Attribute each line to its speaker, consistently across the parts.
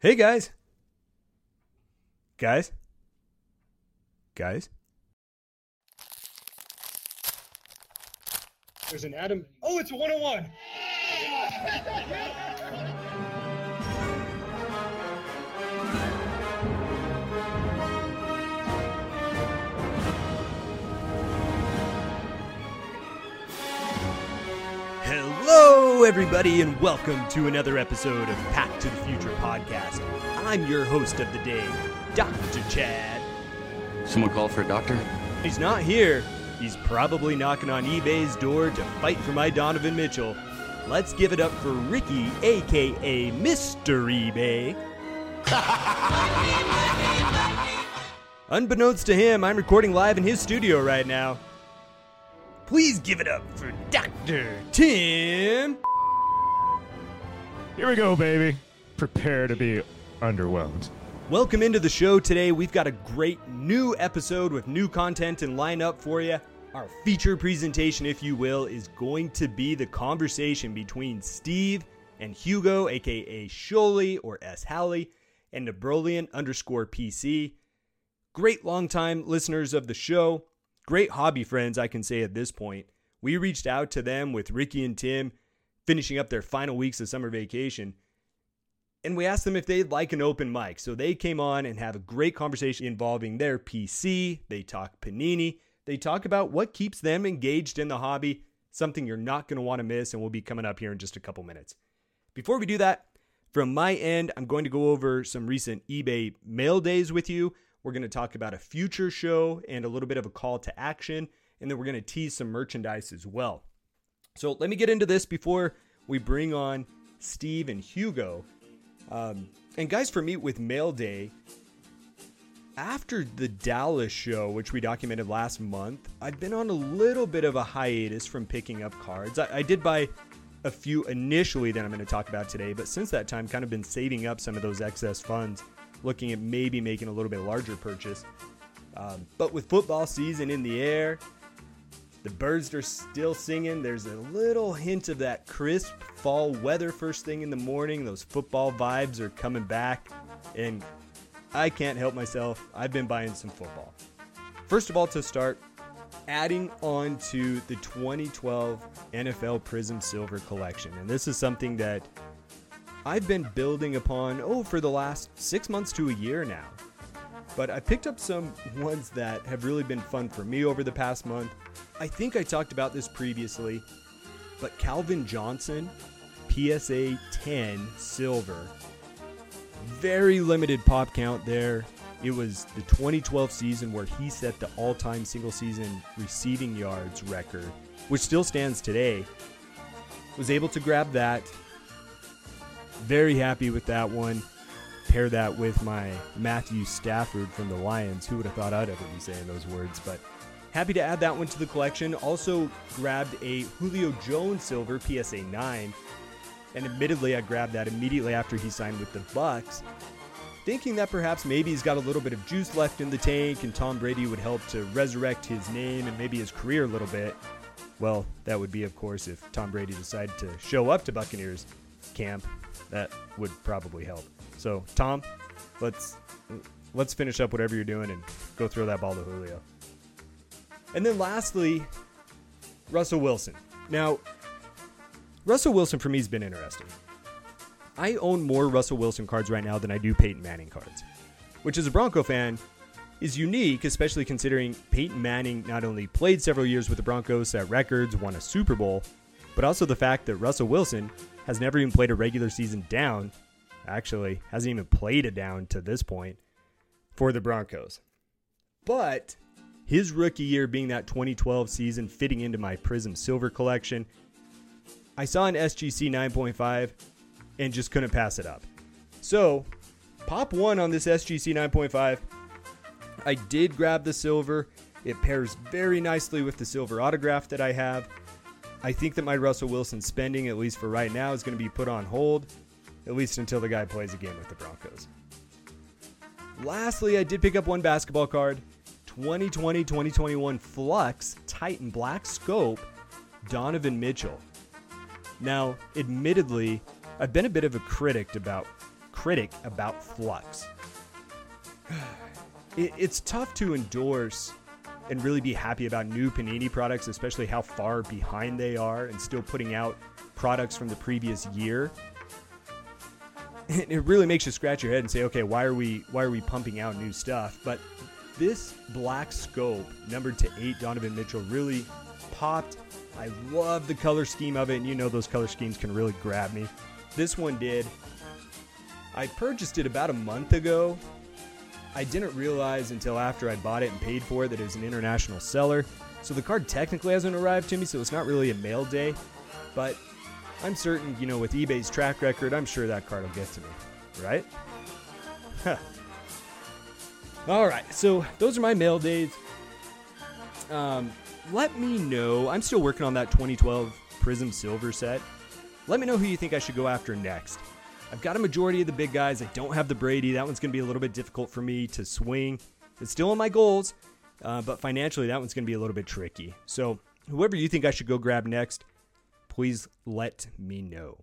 Speaker 1: Hey guys. Guys. Guys.
Speaker 2: There's an Adam. Oh, it's a 101.
Speaker 1: Hello, everybody, and welcome to another episode of Pack to the Future podcast. I'm your host of the day, Dr. Chad.
Speaker 3: Someone called for a doctor?
Speaker 1: He's not here. He's probably knocking on eBay's door to fight for my Donovan Mitchell. Let's give it up for Ricky, aka Mr. eBay. Unbeknownst to him, I'm recording live in his studio right now. Please give it up for Dr. Tim.
Speaker 4: Here we go, baby. Prepare to be underwhelmed.
Speaker 1: Welcome into the show today. We've got a great new episode with new content and lineup for you. Our feature presentation, if you will, is going to be the conversation between Steve and Hugo, aka Sholey or S. Halley, and Nebrolian underscore PC. Great longtime listeners of the show, great hobby friends, I can say at this point. We reached out to them with Ricky and Tim finishing up their final weeks of summer vacation and we asked them if they'd like an open mic. So they came on and have a great conversation involving their PC. They talk Panini. They talk about what keeps them engaged in the hobby, something you're not going to want to miss, and we'll be coming up here in just a couple minutes. Before we do that, from my end, I'm going to go over some recent eBay mail days with you. We're going to talk about a future show and a little bit of a call to action, and then we're going to tease some merchandise as well. So let me get into this before we bring on Steve and Hugo. Um, and guys, for me with Mail Day, after the Dallas show, which we documented last month, I've been on a little bit of a hiatus from picking up cards. I, I did buy a few initially that I'm going to talk about today, but since that time, kind of been saving up some of those excess funds, looking at maybe making a little bit larger purchase. Um, but with football season in the air, the birds are still singing. There's a little hint of that crisp fall weather first thing in the morning. Those football vibes are coming back. And I can't help myself. I've been buying some football. First of all, to start, adding on to the 2012 NFL Prism Silver Collection. And this is something that I've been building upon, oh, for the last six months to a year now. But I picked up some ones that have really been fun for me over the past month. I think I talked about this previously, but Calvin Johnson, PSA 10 silver. Very limited pop count there. It was the 2012 season where he set the all time single season receiving yards record, which still stands today. Was able to grab that. Very happy with that one. Pair that with my Matthew Stafford from the Lions. Who would have thought I'd ever be saying those words? But Happy to add that one to the collection. Also grabbed a Julio Jones silver PSA 9. And admittedly, I grabbed that immediately after he signed with the Bucs thinking that perhaps maybe he's got a little bit of juice left in the tank and Tom Brady would help to resurrect his name and maybe his career a little bit. Well, that would be, of course, if Tom Brady decided to show up to Buccaneers camp. That would probably help. So, Tom, let's let's finish up whatever you're doing and go throw that ball to Julio. And then lastly, Russell Wilson. Now, Russell Wilson for me has been interesting. I own more Russell Wilson cards right now than I do Peyton Manning cards, which as a Bronco fan is unique, especially considering Peyton Manning not only played several years with the Broncos, set records, won a Super Bowl, but also the fact that Russell Wilson has never even played a regular season down. Actually, hasn't even played a down to this point. for the Broncos. But his rookie year being that 2012 season, fitting into my Prism Silver collection, I saw an SGC 9.5 and just couldn't pass it up. So, pop one on this SGC 9.5. I did grab the silver. It pairs very nicely with the silver autograph that I have. I think that my Russell Wilson spending, at least for right now, is going to be put on hold, at least until the guy plays again with the Broncos. Lastly, I did pick up one basketball card 2020 2021 Flux Titan Black Scope Donovan Mitchell. Now, admittedly, I've been a bit of a critic about critic about Flux. It, it's tough to endorse and really be happy about new Panini products, especially how far behind they are and still putting out products from the previous year. It really makes you scratch your head and say, okay, why are we why are we pumping out new stuff? But this black scope, numbered to eight, Donovan Mitchell, really popped. I love the color scheme of it, and you know those color schemes can really grab me. This one did. I purchased it about a month ago. I didn't realize until after I bought it and paid for it that it was an international seller. So the card technically hasn't arrived to me, so it's not really a mail day. But I'm certain, you know, with eBay's track record, I'm sure that card will get to me, right? All right, so those are my mail days. Um, let me know. I'm still working on that 2012 Prism Silver set. Let me know who you think I should go after next. I've got a majority of the big guys. I don't have the Brady. That one's going to be a little bit difficult for me to swing. It's still in my goals, uh, but financially, that one's going to be a little bit tricky. So, whoever you think I should go grab next, please let me know.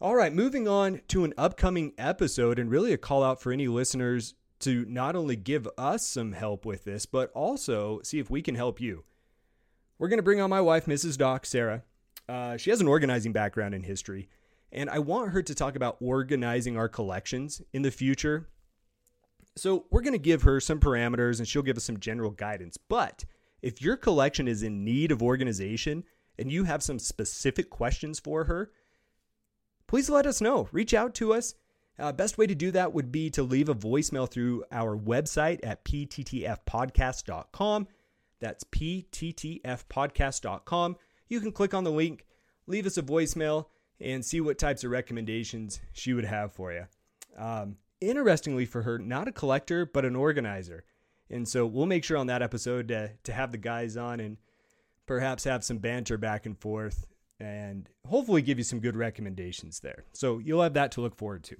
Speaker 1: All right, moving on to an upcoming episode, and really a call out for any listeners to not only give us some help with this, but also see if we can help you. We're going to bring on my wife, Mrs. Doc, Sarah. Uh, she has an organizing background in history, and I want her to talk about organizing our collections in the future. So, we're going to give her some parameters and she'll give us some general guidance. But if your collection is in need of organization and you have some specific questions for her, please let us know. Reach out to us. Uh, best way to do that would be to leave a voicemail through our website at pttfpodcast.com. That's pttfpodcast.com. You can click on the link, leave us a voicemail, and see what types of recommendations she would have for you. Um, interestingly, for her, not a collector, but an organizer. And so we'll make sure on that episode to, to have the guys on and perhaps have some banter back and forth and hopefully give you some good recommendations there. So you'll have that to look forward to.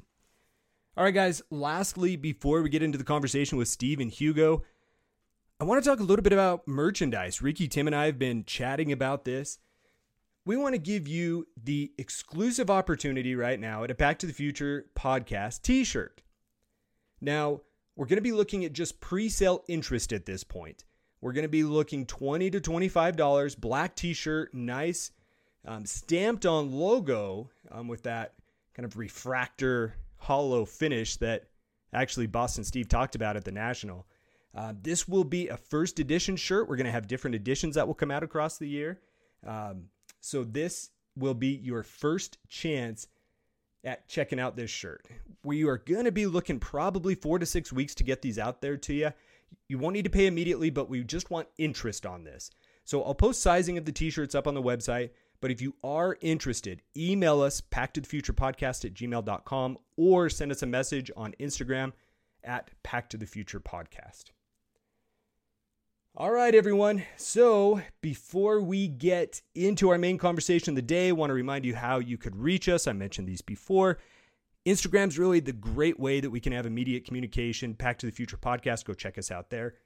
Speaker 1: All right, guys, lastly, before we get into the conversation with Steve and Hugo, I want to talk a little bit about merchandise. Ricky, Tim, and I have been chatting about this. We want to give you the exclusive opportunity right now at a Pack to the Future podcast t shirt. Now, we're going to be looking at just pre sale interest at this point. We're going to be looking 20 to $25, black t shirt, nice, um, stamped on logo um, with that kind of refractor hollow finish that actually Boston Steve talked about at the National. Uh, this will be a first edition shirt. We're going to have different editions that will come out across the year. Um, so this will be your first chance at checking out this shirt. We are going to be looking probably four to six weeks to get these out there to you. You won't need to pay immediately, but we just want interest on this. So I'll post sizing of the t shirts up on the website. But if you are interested, email us, packtothefuturepodcast at gmail.com, or send us a message on Instagram at Pack to the Future Podcast. All right, everyone. So before we get into our main conversation of the day, I want to remind you how you could reach us. I mentioned these before. Instagram's really the great way that we can have immediate communication. Pack to the Future Podcast, go check us out there.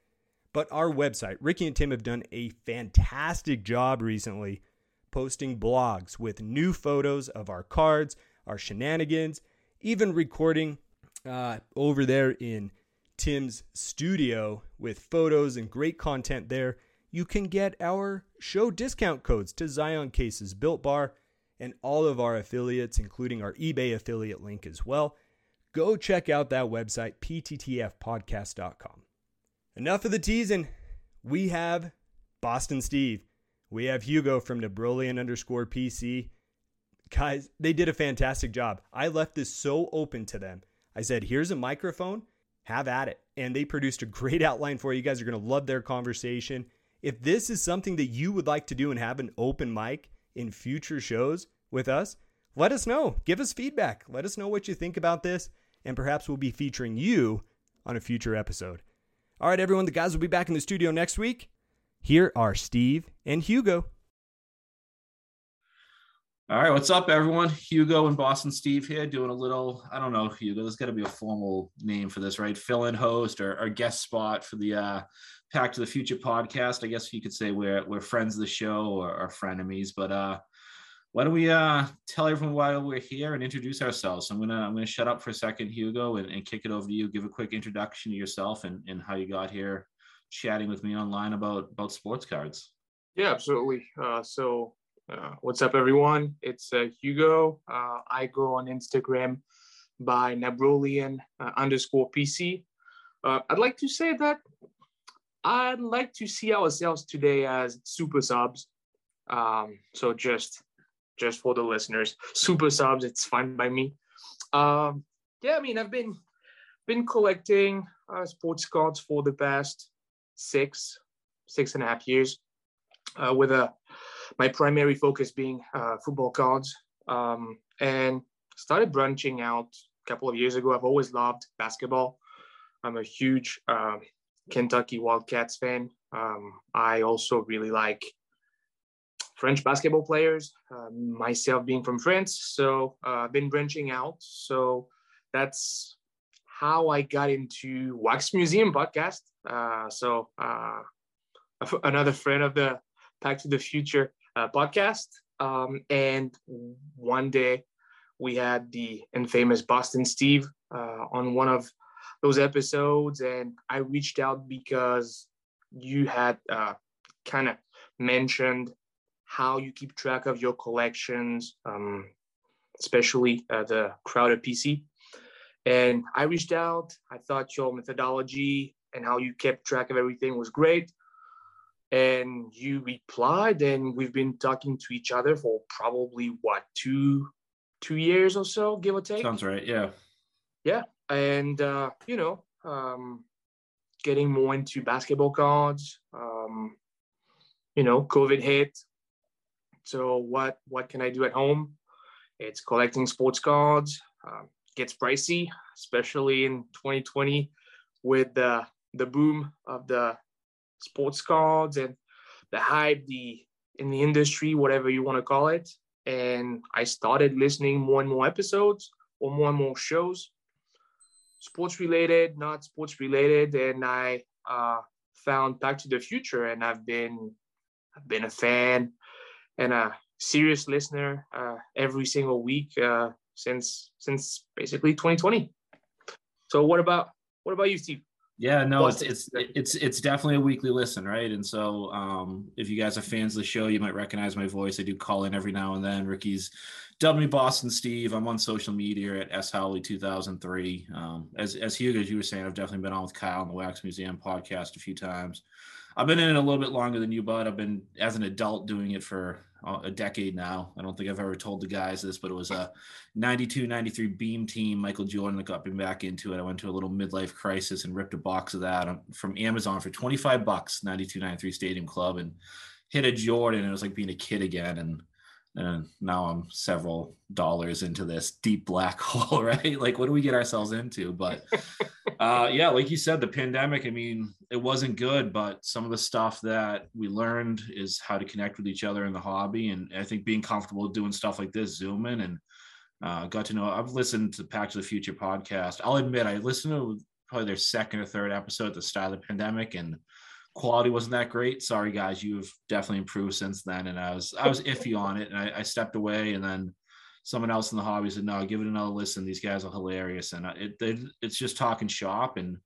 Speaker 1: But our website, Ricky and Tim have done a fantastic job recently posting blogs with new photos of our cards, our shenanigans, even recording uh, over there in Tim's studio with photos and great content there. You can get our show discount codes to Zion Cases, Built Bar, and all of our affiliates, including our eBay affiliate link as well. Go check out that website, pttfpodcast.com. Enough of the teasing. We have Boston Steve. We have Hugo from Nebrolian underscore PC. Guys, they did a fantastic job. I left this so open to them. I said, here's a microphone, have at it. and they produced a great outline for you. You guys are going to love their conversation. If this is something that you would like to do and have an open mic in future shows with us, let us know. Give us feedback. Let us know what you think about this, and perhaps we'll be featuring you on a future episode. All right, everyone, the guys will be back in the studio next week. Here are Steve and Hugo.
Speaker 5: All right, what's up, everyone? Hugo and Boston Steve here, doing a little. I don't know, Hugo. There's got to be a formal name for this, right? Fill-in host or, or guest spot for the uh, Pack to the Future podcast. I guess you could say we're we're friends of the show or, or frenemies. But uh, why don't we uh, tell everyone why we're here and introduce ourselves? I'm gonna I'm gonna shut up for a second, Hugo, and, and kick it over to you. Give a quick introduction to yourself and, and how you got here, chatting with me online about about sports cards.
Speaker 6: Yeah, absolutely. Uh, so uh, what's up, everyone? It's uh, Hugo. Uh, I go on Instagram by Nabrolian uh, underscore PC. Uh, I'd like to say that I'd like to see ourselves today as super subs. Um, so just just for the listeners, super subs, it's fine by me. Um, yeah, I mean, I've been been collecting sports cards for the past six six and a half years with a my primary focus being uh, football cards. Um, and started branching out a couple of years ago. I've always loved basketball. I'm a huge uh, Kentucky Wildcats fan. Um, I also really like French basketball players, uh, myself being from France. So uh, I've been branching out. So that's how I got into Wax Museum podcast. Uh, so uh, another friend of the Pack to the Future uh, podcast. Um, and one day we had the infamous Boston Steve uh, on one of those episodes. And I reached out because you had uh, kind of mentioned how you keep track of your collections, um, especially uh, the Crowder PC. And I reached out. I thought your methodology and how you kept track of everything was great and you replied and we've been talking to each other for probably what two two years or so give or take?
Speaker 5: Sounds right yeah.
Speaker 6: Yeah and uh, you know um, getting more into basketball cards um, you know covid hit. So what what can i do at home? It's collecting sports cards uh, gets pricey especially in 2020 with the the boom of the sports cards and the hype, the in the industry, whatever you want to call it. And I started listening more and more episodes or more and more shows, sports related, not sports related, and I uh, found Pack to the Future, and I've been I've been a fan and a serious listener uh, every single week uh, since since basically 2020. So what about what about you, Steve?
Speaker 5: Yeah, no, it's it's it's it's definitely a weekly listen, right? And so, um, if you guys are fans of the show, you might recognize my voice. I do call in every now and then. Ricky's W Boston Steve. I'm on social media at S Howley 2003. Um, as as Hugo, as you were saying, I've definitely been on with Kyle on the Wax Museum podcast a few times. I've been in it a little bit longer than you, bud. I've been as an adult doing it for a decade now. I don't think I've ever told the guys this, but it was a 92 93 beam team, Michael Jordan, got me back into it. I went to a little midlife crisis and ripped a box of that um, from Amazon for 25 bucks, 92 93 Stadium Club, and hit a Jordan. It was like being a kid again. And and now I'm several dollars into this deep black hole, right? Like, what do we get ourselves into? But uh, yeah, like you said, the pandemic, I mean, it wasn't good, but some of the stuff that we learned is how to connect with each other in the hobby. And I think being comfortable doing stuff like this, zooming and uh, got to know, I've listened to Pack to the Future podcast. I'll admit, I listened to probably their second or third episode at the start of the pandemic and quality wasn't that great. Sorry, guys, you've definitely improved since then. And I was I was iffy on it, and I, I stepped away. And then someone else in the hobby said, "No, give it another listen. These guys are hilarious." And it, it it's just talking shop. And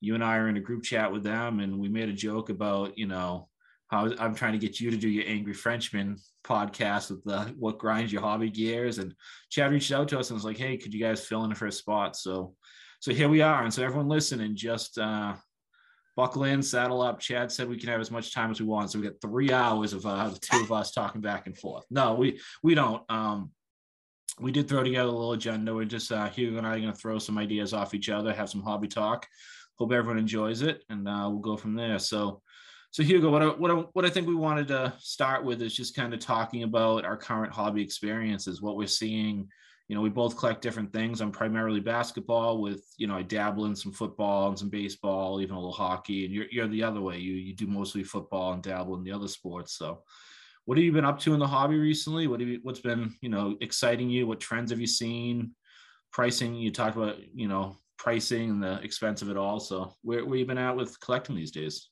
Speaker 5: you and I are in a group chat with them, and we made a joke about you know how I'm trying to get you to do your Angry Frenchman podcast with the what grinds your hobby gears. And Chad reached out to us and was like, "Hey, could you guys fill in for a spot?" So so here we are. And so everyone listening, just uh, buckle in, saddle up. Chad said we can have as much time as we want, so we got three hours of uh, the two of us talking back and forth. No, we we don't. Um, we did throw together a little agenda. We're just uh, Hugo and I are going to throw some ideas off each other, have some hobby talk. hope everyone enjoys it, and uh, we'll go from there. So, so Hugo, what I, what I, what I think we wanted to start with is just kind of talking about our current hobby experiences, what we're seeing. You know, we both collect different things. I'm primarily basketball with, you know, I dabble in some football and some baseball, even a little hockey. And you're, you're the other way. You you do mostly football and dabble in the other sports. So, what have you been up to in the hobby recently? What have you, what's been, you know, exciting you? What trends have you seen? Pricing, you talked about, you know, pricing and the expense of it all. So where, where you been at with collecting these days?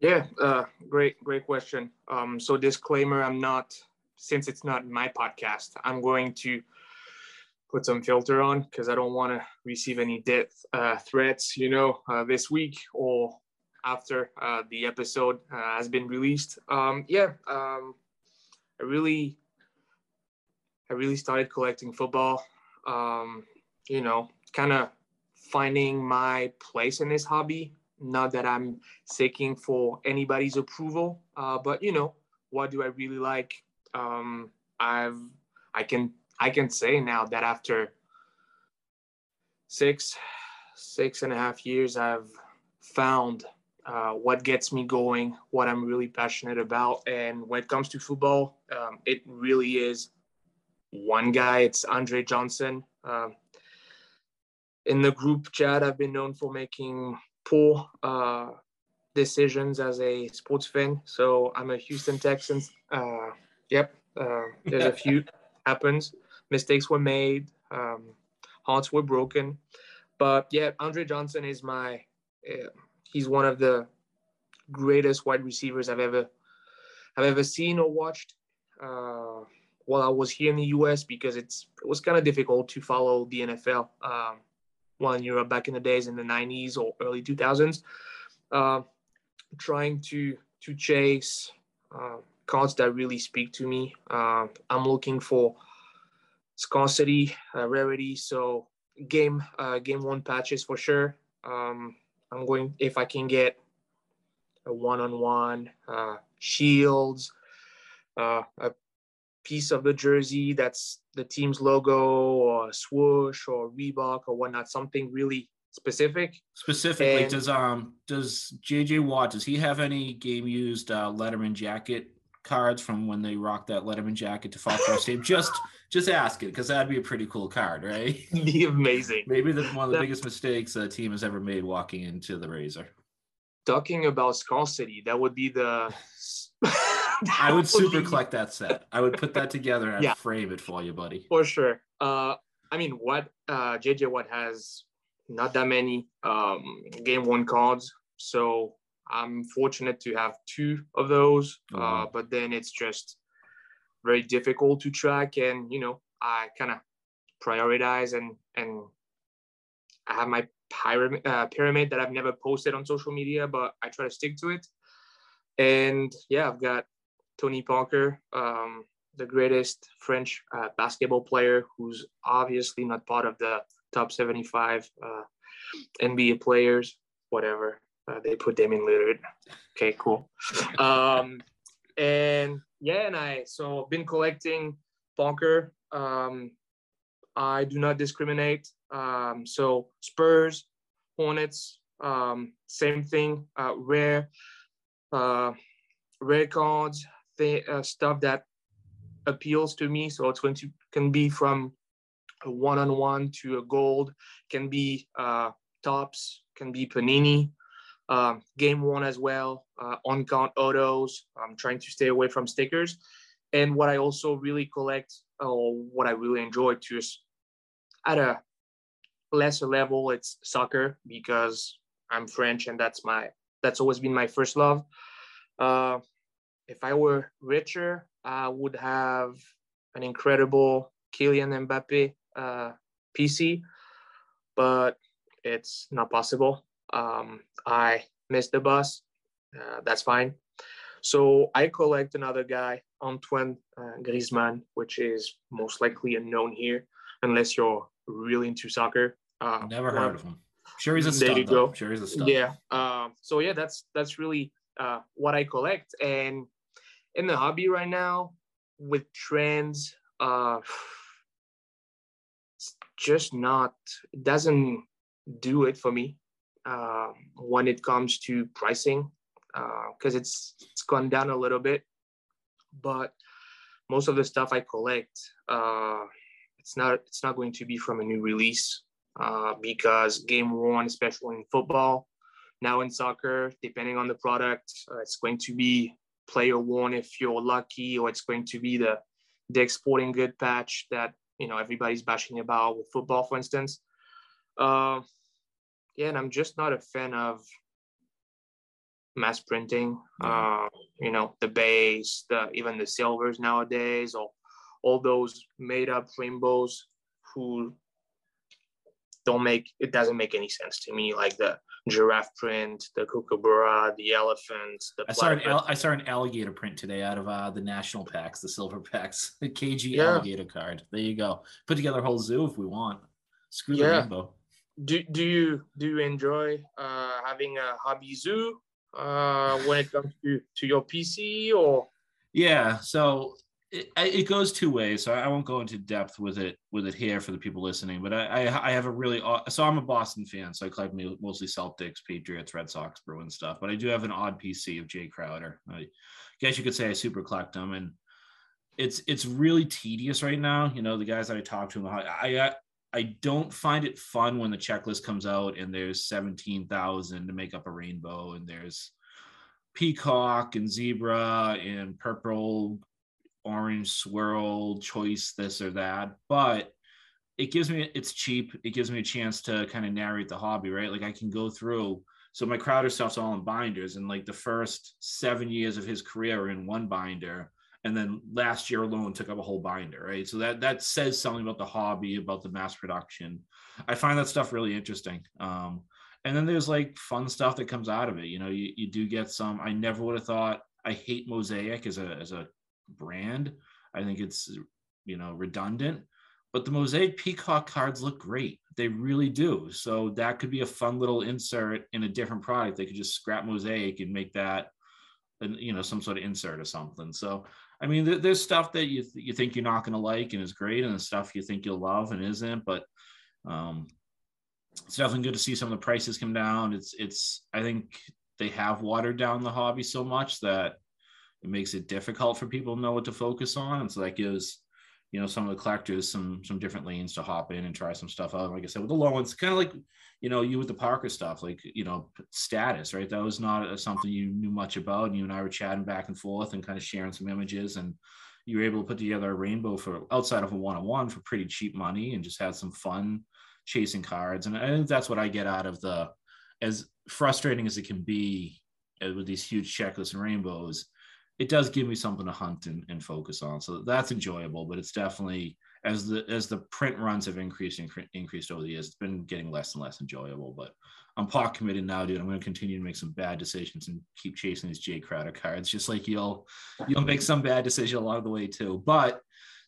Speaker 6: Yeah, uh, great, great question. Um, so disclaimer, I'm not, since it's not my podcast, I'm going to put some filter on because I don't want to receive any death uh, threats, you know, uh, this week or after uh, the episode uh, has been released. Um, yeah, um, I really, I really started collecting football. Um, you know, kind of finding my place in this hobby. Not that I'm seeking for anybody's approval, uh, but you know, what do I really like? Um, I've, I can, I can say now that after six, six and a half years, I've found uh, what gets me going, what I'm really passionate about. And when it comes to football, um, it really is one guy. It's Andre Johnson. Um, in the group chat, I've been known for making poor uh, decisions as a sports fan. So I'm a Houston Texans. Uh, yep, uh, there's a few happens. Mistakes were made. Um, hearts were broken. But yeah, Andre Johnson is my uh, he's one of the greatest wide receivers I've ever I've ever seen or watched uh, while I was here in the U.S. because it's it was kind of difficult to follow the NFL um, while in Europe back in the days in the 90s or early 2000s. Uh, trying to to chase uh, cards that really speak to me. Uh, I'm looking for scarcity, uh, rarity. So game uh, game worn patches for sure. Um, I'm going if I can get a one-on-one uh, shields, uh, a piece of the jersey that's the team's logo or swoosh or Reebok or whatnot, something really specific.
Speaker 5: Specifically, and, does um does JJ Watt does he have any game used uh, Letterman jacket cards from when they rocked that Letterman jacket to Foxborough Stadium? Just just ask it because that'd be a pretty cool card, right?
Speaker 6: Be amazing.
Speaker 5: Maybe the, one of the biggest mistakes a team has ever made walking into the Razor.
Speaker 6: Talking about scarcity, that would be the.
Speaker 5: I would super collect that set. I would put that together and yeah. frame it for you, buddy.
Speaker 6: For sure. Uh, I mean, what uh, JJ Watt has not that many um, game worn cards, so I'm fortunate to have two of those. Oh, uh, but then it's just very difficult to track and you know i kind of prioritize and and i have my pyramid uh, pyramid that i've never posted on social media but i try to stick to it and yeah i've got tony parker um, the greatest french uh, basketball player who's obviously not part of the top 75 uh, nba players whatever uh, they put them in Lillard. Okay, cool. Um, and yeah, and I so been collecting Parker. Um, I do not discriminate. Um, so Spurs, Hornets, um, same thing. Uh, rare, uh, rare cards, th- uh, stuff that appeals to me. So it's going to can be from a one-on-one to a gold, can be uh, Topps, can be panini, um, game worn as well, uh, on card autos. I'm trying to stay away from stickers. And what I also really collect, or what I really enjoy too, is at a lesser level, it's soccer because I'm French and that's my that's always been my first love. Uh, if I were richer, I would have an incredible Kylian Mbappe uh, PC, but it's not possible. Um, I missed the bus. Uh, that's fine. So I collect another guy, Antoine uh, Griezmann, which is most likely unknown here, unless you're really into soccer.
Speaker 5: Uh, Never heard of him. Sure, he's a stud. There you
Speaker 6: though. go.
Speaker 5: Sure, he's a stud.
Speaker 6: Yeah. Uh, so yeah, that's that's really uh, what I collect, and in the hobby right now with trends, uh, it's just not. It doesn't do it for me. Uh, when it comes to pricing because uh, it's it's gone down a little bit. But most of the stuff I collect, uh, it's not it's not going to be from a new release uh, because game worn, especially in football, now in soccer, depending on the product, uh, it's going to be player one if you're lucky, or it's going to be the the exporting good patch that you know everybody's bashing about with football, for instance. Uh, yeah, and I'm just not a fan of mass printing. Uh, you know, the base, the even the silvers nowadays, or all those made up rainbows who don't make it doesn't make any sense to me. Like the giraffe print, the kookaburra, the elephant. The
Speaker 5: I saw an I saw an alligator print today out of uh, the national packs, the silver packs, the KG yeah. alligator card. There you go. Put together a whole zoo if we want. Screw yeah. the rainbow.
Speaker 6: Do, do you do you enjoy uh, having a hobby zoo uh, when it comes to, to your PC or?
Speaker 5: Yeah, so it, it goes two ways. So I won't go into depth with it with it here for the people listening. But I I, I have a really so I'm a Boston fan, so I collect mostly Celtics, Patriots, Red Sox, Bruins stuff. But I do have an odd PC of Jay Crowder. I guess you could say I super collect them, and it's it's really tedious right now. You know, the guys that I talk to, I I I don't find it fun when the checklist comes out and there's 17,000 to make up a rainbow and there's peacock and zebra and purple, orange swirl choice, this or that. But it gives me, it's cheap. It gives me a chance to kind of narrate the hobby, right? Like I can go through. So my Crowder stuff's all in binders and like the first seven years of his career are in one binder and then last year alone took up a whole binder right? So that that says something about the hobby about the mass production. I find that stuff really interesting. Um, and then there's like fun stuff that comes out of it. You know you, you do get some i never would have thought i hate mosaic as a as a brand. I think it's you know redundant but the mosaic peacock cards look great. They really do. So that could be a fun little insert in a different product. They could just scrap mosaic and make that and you know some sort of insert or something. So I mean, there's stuff that you th- you think you're not going to like and is great, and the stuff you think you'll love and isn't. But um, it's definitely good to see some of the prices come down. It's it's I think they have watered down the hobby so much that it makes it difficult for people to know what to focus on, and so that gives you know some of the collectors some some different lanes to hop in and try some stuff out. Like I said, with the low ones, kind of like you know you with the Parker stuff, like you know status, right? That was not something you knew much about. And you and I were chatting back and forth and kind of sharing some images, and you were able to put together a rainbow for outside of a one on one for pretty cheap money, and just had some fun chasing cards. And I think that's what I get out of the as frustrating as it can be uh, with these huge checklists and rainbows it does give me something to hunt and, and focus on. So that's enjoyable, but it's definitely as the as the print runs have increased incre- increased over the years, it's been getting less and less enjoyable. But I'm pot committed now, dude. I'm going to continue to make some bad decisions and keep chasing these Jay Crowder cards, just like you'll you'll make some bad decision along the way too. But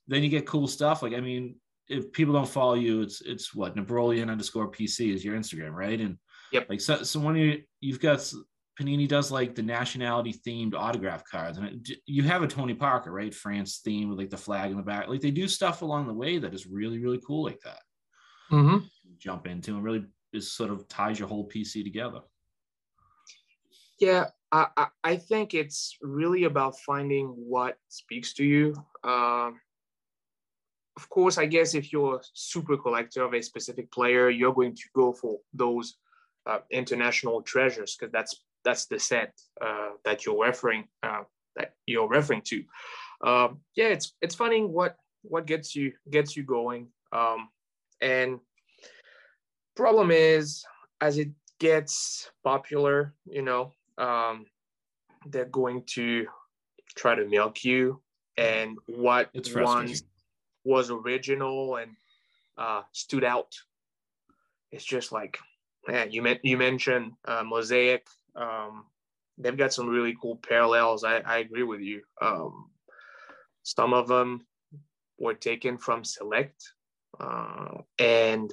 Speaker 5: then you get cool stuff. Like I mean, if people don't follow you, it's it's what Nabrolian underscore PC is your Instagram, right? And
Speaker 6: yep.
Speaker 5: like so, so when you you've got Panini does like the nationality themed autograph cards, and it, you have a Tony Parker, right? France theme with like the flag in the back. Like they do stuff along the way that is really really cool like that.
Speaker 6: Mm-hmm.
Speaker 5: Jump into and really is sort of ties your whole PC together.
Speaker 6: Yeah, I, I, I think it's really about finding what speaks to you. Uh, of course, I guess if you're a super collector of a specific player, you're going to go for those uh, international treasures because that's that's the set uh, that you're referring uh, that you're referring to. Um, yeah, it's it's finding what what gets you gets you going. Um, and problem is, as it gets popular, you know, um, they're going to try to milk you, and what once was original and uh, stood out. It's just like, yeah, you you mentioned uh, mosaic um, they've got some really cool parallels. I, I agree with you. Um, some of them were taken from Select, uh, and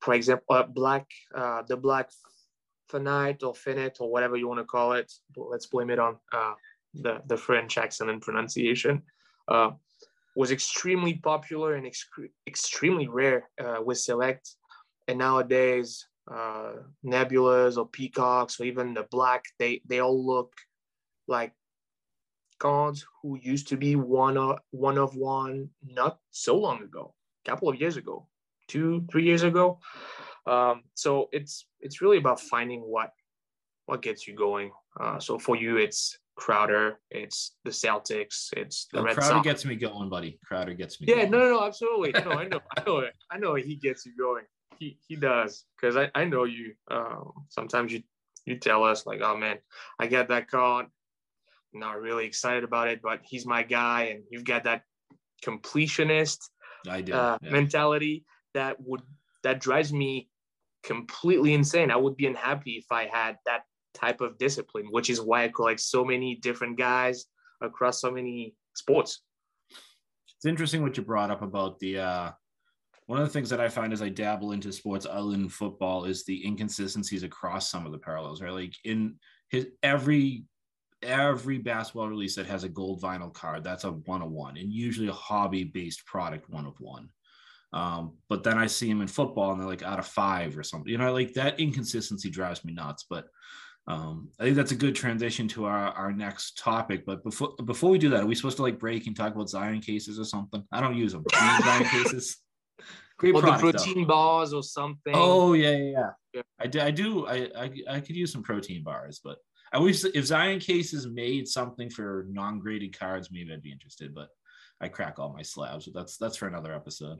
Speaker 6: for example, uh, Black, uh, the Black Finite or Finite or whatever you want to call it. Let's blame it on uh, the the French accent and pronunciation. Uh, was extremely popular and ex- extremely rare uh, with Select, and nowadays uh, nebulas or peacocks or even the black, they they all look like gods who used to be one of one of one not so long ago, a couple of years ago, two three years ago. Um, so it's it's really about finding what what gets you going. Uh, so for you, it's Crowder, it's the Celtics, it's the
Speaker 5: Oh,
Speaker 6: Red
Speaker 5: Crowder
Speaker 6: Sox.
Speaker 5: gets me going, buddy. Crowder gets me.
Speaker 6: Yeah,
Speaker 5: going.
Speaker 6: no, no, no, absolutely. No, I know, I know, I know. He gets you going. He he does because I I know you. Um, sometimes you you tell us like, oh man, I got that card. Not really excited about it, but he's my guy, and you've got that completionist
Speaker 5: I do.
Speaker 6: uh,
Speaker 5: yeah.
Speaker 6: mentality that would that drives me completely insane. I would be unhappy if I had that type of discipline, which is why I collect so many different guys across so many sports.
Speaker 5: it's interesting what you brought up about the uh one of the things that I find as I dabble into sports other than football is the inconsistencies across some of the parallels, right? Like in his every every basketball release that has a gold vinyl card, that's a one of one, and usually a hobby-based product one of one. Um, but then I see him in football and they're like out of five or something. You know, like that inconsistency drives me nuts. But um, I think that's a good transition to our, our next topic. But before before we do that, are we supposed to like break and talk about Zion cases or something? I don't use them. Use Zion cases. Great
Speaker 6: Or the
Speaker 5: product, though.
Speaker 6: protein bars or something.
Speaker 5: Oh yeah, yeah, yeah.
Speaker 6: Yeah.
Speaker 5: I do. I do. I, I I could use some protein bars, but I wish if Zion cases made something for non-graded cards, maybe I'd be interested. But I crack all my slabs. But that's that's for another episode.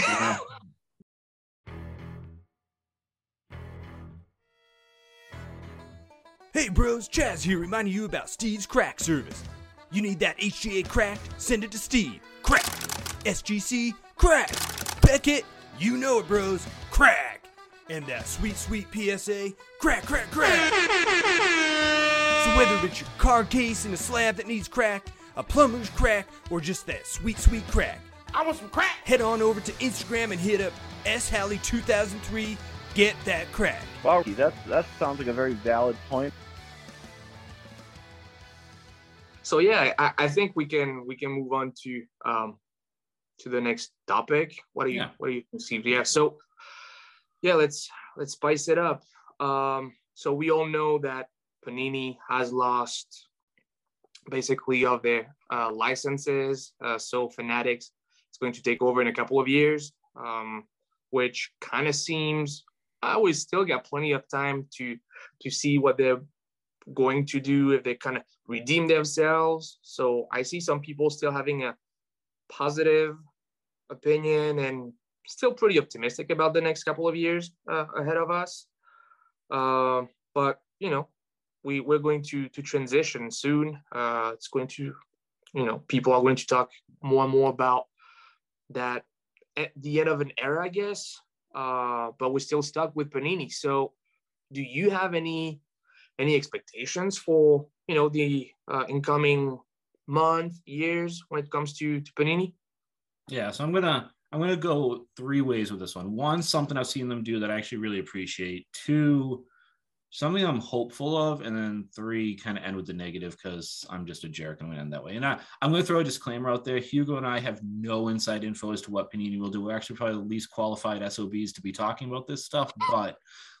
Speaker 5: Yeah.
Speaker 1: Uh, hey bros, Chaz here reminding you about Steve's Crack Service. You need that HGA cracked? Send it to Steve. Crack. SGC, crack. Beckett, you know it bros. Crack. And that sweet, sweet PSA, crack, crack, crack. So whether it's your card case in a slab that needs cracked, a plumber's crack, or just that sweet, sweet crack,
Speaker 2: I want some crack.
Speaker 1: head on over to Instagram and hit up shalley2003. Get that crack.
Speaker 7: Wow, that that sounds like a very valid point.
Speaker 6: So yeah, I, I think we can we can move on to um to the next topic. What do you
Speaker 5: Yeah.
Speaker 6: what do you conceive? Yeah. So yeah, let's let's spice it up. Um, so we all know that Panini has lost basically all their uh, licenses. Uh, so Fanatics is going to take over in a couple of years, um, which kind of seems. I always still got plenty of time to to see what they're going to do if they kind of redeem themselves. So I see some people still having a positive opinion and still pretty optimistic about the next couple of years uh, ahead of us. Uh, but you know, we we're going to to transition soon. Uh, it's going to, you know, people are going to talk more and more about that at the end of an era, I guess. Uh, but we're still stuck with Panini. So, do you have any any expectations for you know the uh, incoming month, years when it comes to to Panini?
Speaker 5: Yeah, so I'm gonna I'm gonna go three ways with this one. One, something I've seen them do that I actually really appreciate. Two, something I'm hopeful of, and then three, kind of end with the negative because I'm just a jerk. I'm gonna end that way. And I, I'm gonna throw a disclaimer out there. Hugo and I have no inside info as to what Panini will do. We're actually probably the least qualified SOBs to be talking about this stuff, but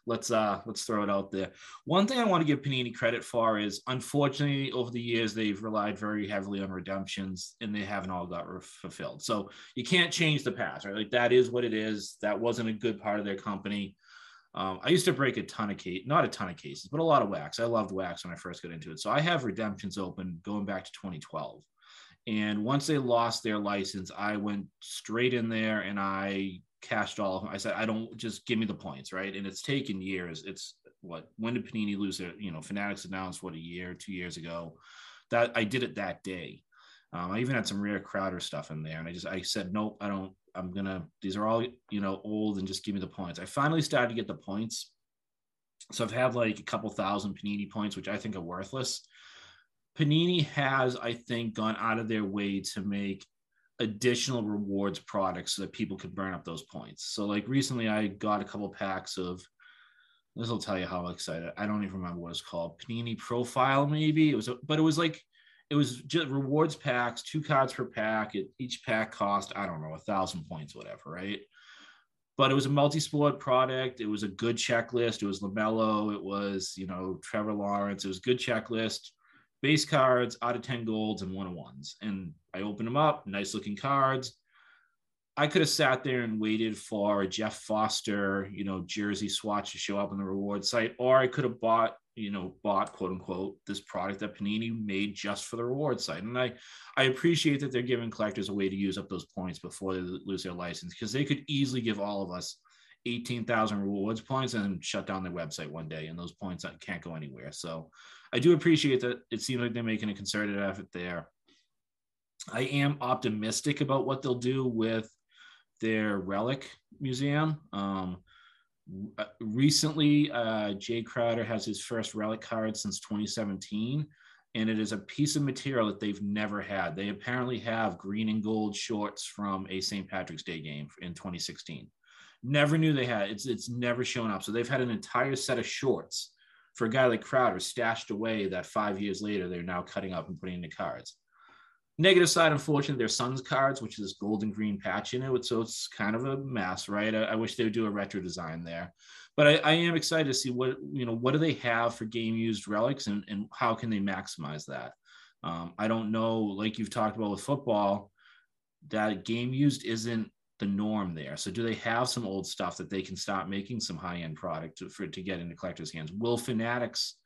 Speaker 5: let's uh let's throw it out there. One thing I want to give Panini credit for is unfortunately over the years they've relied very heavily on redemptions and they haven't all got re- fulfilled. So you can't change the past, right? Like that is what it is. That wasn't a good part of their company. Um, I used to break a ton of not a ton of cases, but a lot of wax. I loved wax when I first got into it. So I have redemptions open going back to 2012. And once they lost their license, I went straight in there and I cashed all of them. I said, I don't just give me the points, right? And it's taken years. It's what when did Panini lose their, you know, Fanatics announced what a year, two years ago. That I did it that day. Um, I even had some rare Crowder stuff in there, and I just I said, nope, I don't. I'm gonna. These are all you know old, and just give me the points. I finally started to get the points, so I've had like a couple thousand Panini points, which I think are worthless. Panini has, I think, gone out of their way to make additional rewards products so that people could burn up those points. So, like recently, I got a couple packs of. This will tell you how excited. I don't even remember what it's called. Panini Profile, maybe it was, a, but it was like it was just rewards packs, two cards per pack. It, each pack cost I don't know a thousand points, whatever, right? but it was a multi-sport product. It was a good checklist. It was LaMelo. It was, you know, Trevor Lawrence. It was good checklist, base cards out of 10 golds and one on ones. And I opened them up, nice looking cards. I could have sat there and waited for a Jeff Foster, you know, jersey swatch to show up on the reward site, or I could have bought you know bought quote unquote this product that Panini made just for the reward site. And I I appreciate that they're giving collectors a way to use up those points before they lose their license because they could easily give all of us 18,000 rewards points and shut down their website one day and those points can't go anywhere. So I do appreciate that it seems like they're making a concerted effort there. I am optimistic about what they'll do with their relic museum. Um, recently, uh, Jae Crowder has his first relic card since 2017, and it is a piece of material that they've never had. They apparently have green and gold shorts from a St. Patrick's Day game in 2016. Never knew they had. It's it's never shown up. So they've had an entire set of shorts for a guy like Crowder stashed away that five years later they're now cutting up and putting into cards. Negative side, unfortunately, their Suns cards, which is this golden green patch in it. So it's kind of a mess, right? I, I wish they would do a retro design there. But I, I, am excited to see what, you know, what do they have for game used relics and, and how can they maximize that? Um, I don't know, like you've talked about with football, that game used isn't the norm there. So do they have some old stuff that they can start making some high end product to, for to get into collectors' hands? Will Fanatics